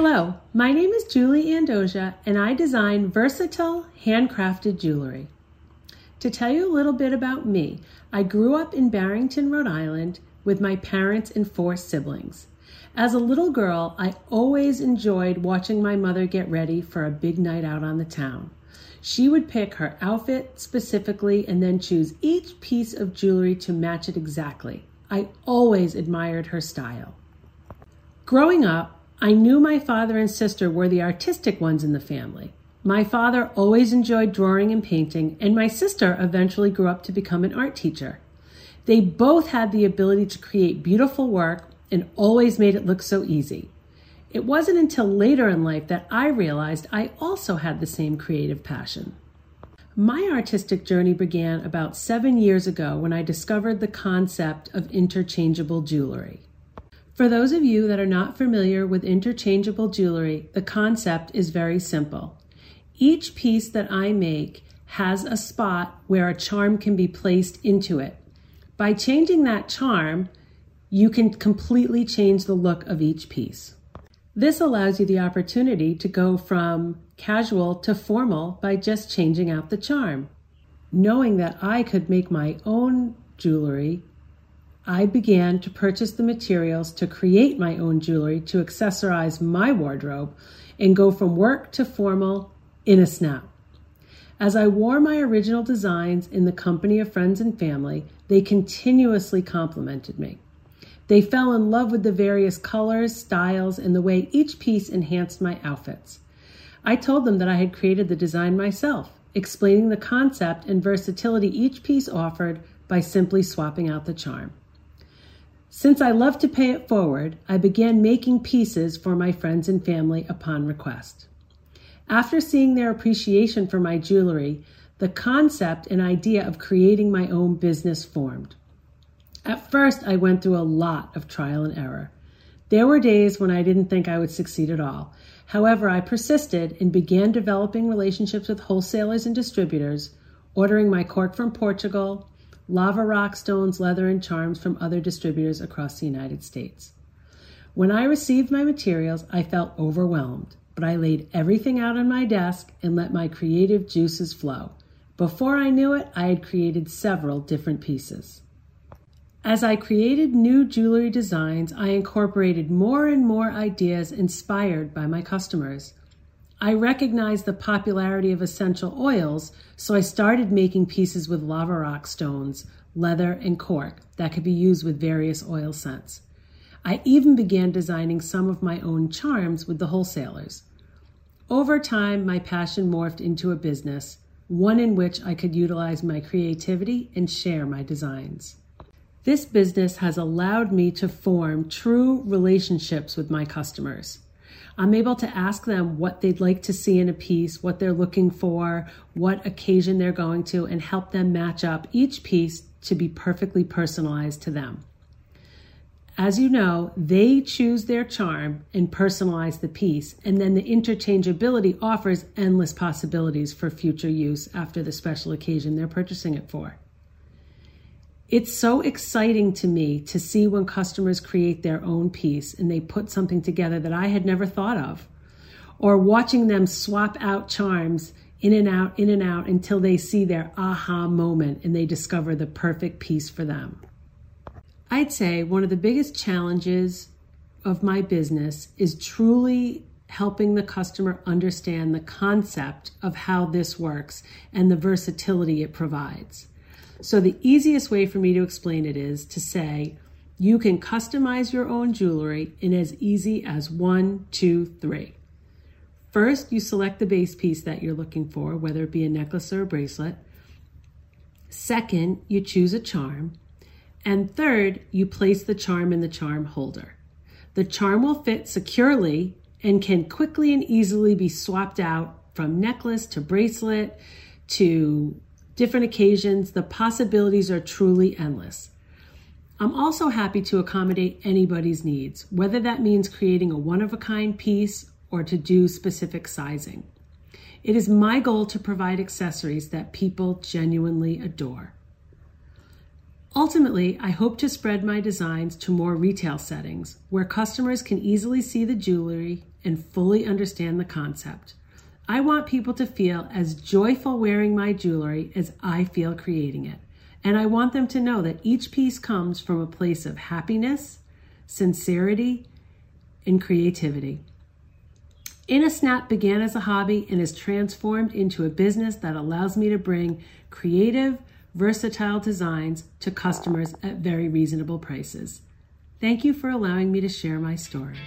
Hello, my name is Julie Andoja and I design versatile handcrafted jewelry. To tell you a little bit about me, I grew up in Barrington, Rhode Island with my parents and four siblings. As a little girl, I always enjoyed watching my mother get ready for a big night out on the town. She would pick her outfit specifically and then choose each piece of jewelry to match it exactly. I always admired her style. Growing up, I knew my father and sister were the artistic ones in the family. My father always enjoyed drawing and painting, and my sister eventually grew up to become an art teacher. They both had the ability to create beautiful work and always made it look so easy. It wasn't until later in life that I realized I also had the same creative passion. My artistic journey began about seven years ago when I discovered the concept of interchangeable jewelry. For those of you that are not familiar with interchangeable jewelry, the concept is very simple. Each piece that I make has a spot where a charm can be placed into it. By changing that charm, you can completely change the look of each piece. This allows you the opportunity to go from casual to formal by just changing out the charm. Knowing that I could make my own jewelry, I began to purchase the materials to create my own jewelry to accessorize my wardrobe and go from work to formal in a snap. As I wore my original designs in the company of friends and family, they continuously complimented me. They fell in love with the various colors, styles, and the way each piece enhanced my outfits. I told them that I had created the design myself, explaining the concept and versatility each piece offered by simply swapping out the charm. Since I love to pay it forward, I began making pieces for my friends and family upon request. After seeing their appreciation for my jewelry, the concept and idea of creating my own business formed. At first, I went through a lot of trial and error. There were days when I didn't think I would succeed at all. However, I persisted and began developing relationships with wholesalers and distributors, ordering my cork from Portugal, lava rock stones, leather, and charms from other distributors across the United States. When I received my materials, I felt overwhelmed, but I laid everything out on my desk and let my creative juices flow. Before I knew it, I had created several different pieces. As I created new jewelry designs, I incorporated more and more ideas inspired by my customers. I recognized the popularity of essential oils, so I started making pieces with lava rock stones, leather, and cork that could be used with various oil scents. I even began designing some of my own charms with the wholesalers. Over time, my passion morphed into a business, one in which I could utilize my creativity and share my designs. This business has allowed me to form true relationships with my customers. I'm able to ask them what they'd like to see in a piece, what they're looking for, what occasion they're going to, and help them match up each piece to be perfectly personalized to them. As you know, they choose their charm and personalize the piece, and then the interchangeability offers endless possibilities for future use after the special occasion they're purchasing it for. It's so exciting to me to see when customers create their own piece and they put something together that I had never thought of. Or watching them swap out charms in and out, in and out until they see their aha moment and they discover the perfect piece for them. I'd say one of the biggest challenges of my business is truly helping the customer understand the concept of how this works and the versatility it provides. So the easiest way for me to explain it is to say, you can customize your own jewelry in as easy as one, two, three. First, you select the base piece that you're looking for, whether it be a necklace or a bracelet. Second, you choose a charm. And third, you place the charm in the charm holder. The charm will fit securely and can quickly and easily be swapped out from necklace to bracelet to different occasions, the possibilities are truly endless. I'm also happy to accommodate anybody's needs, whether that means creating a one of a kind piece or to do specific sizing. It is my goal to provide accessories that people genuinely adore. Ultimately, I hope to spread my designs to more retail settings where customers can easily see the jewelry and fully understand the concept. I want people to feel as joyful wearing my jewelry as I feel creating it. And I want them to know that each piece comes from a place of happiness, sincerity, and creativity. InnaSnap began as a hobby and is transformed into a business that allows me to bring creative, versatile designs to customers at very reasonable prices. Thank you for allowing me to share my story.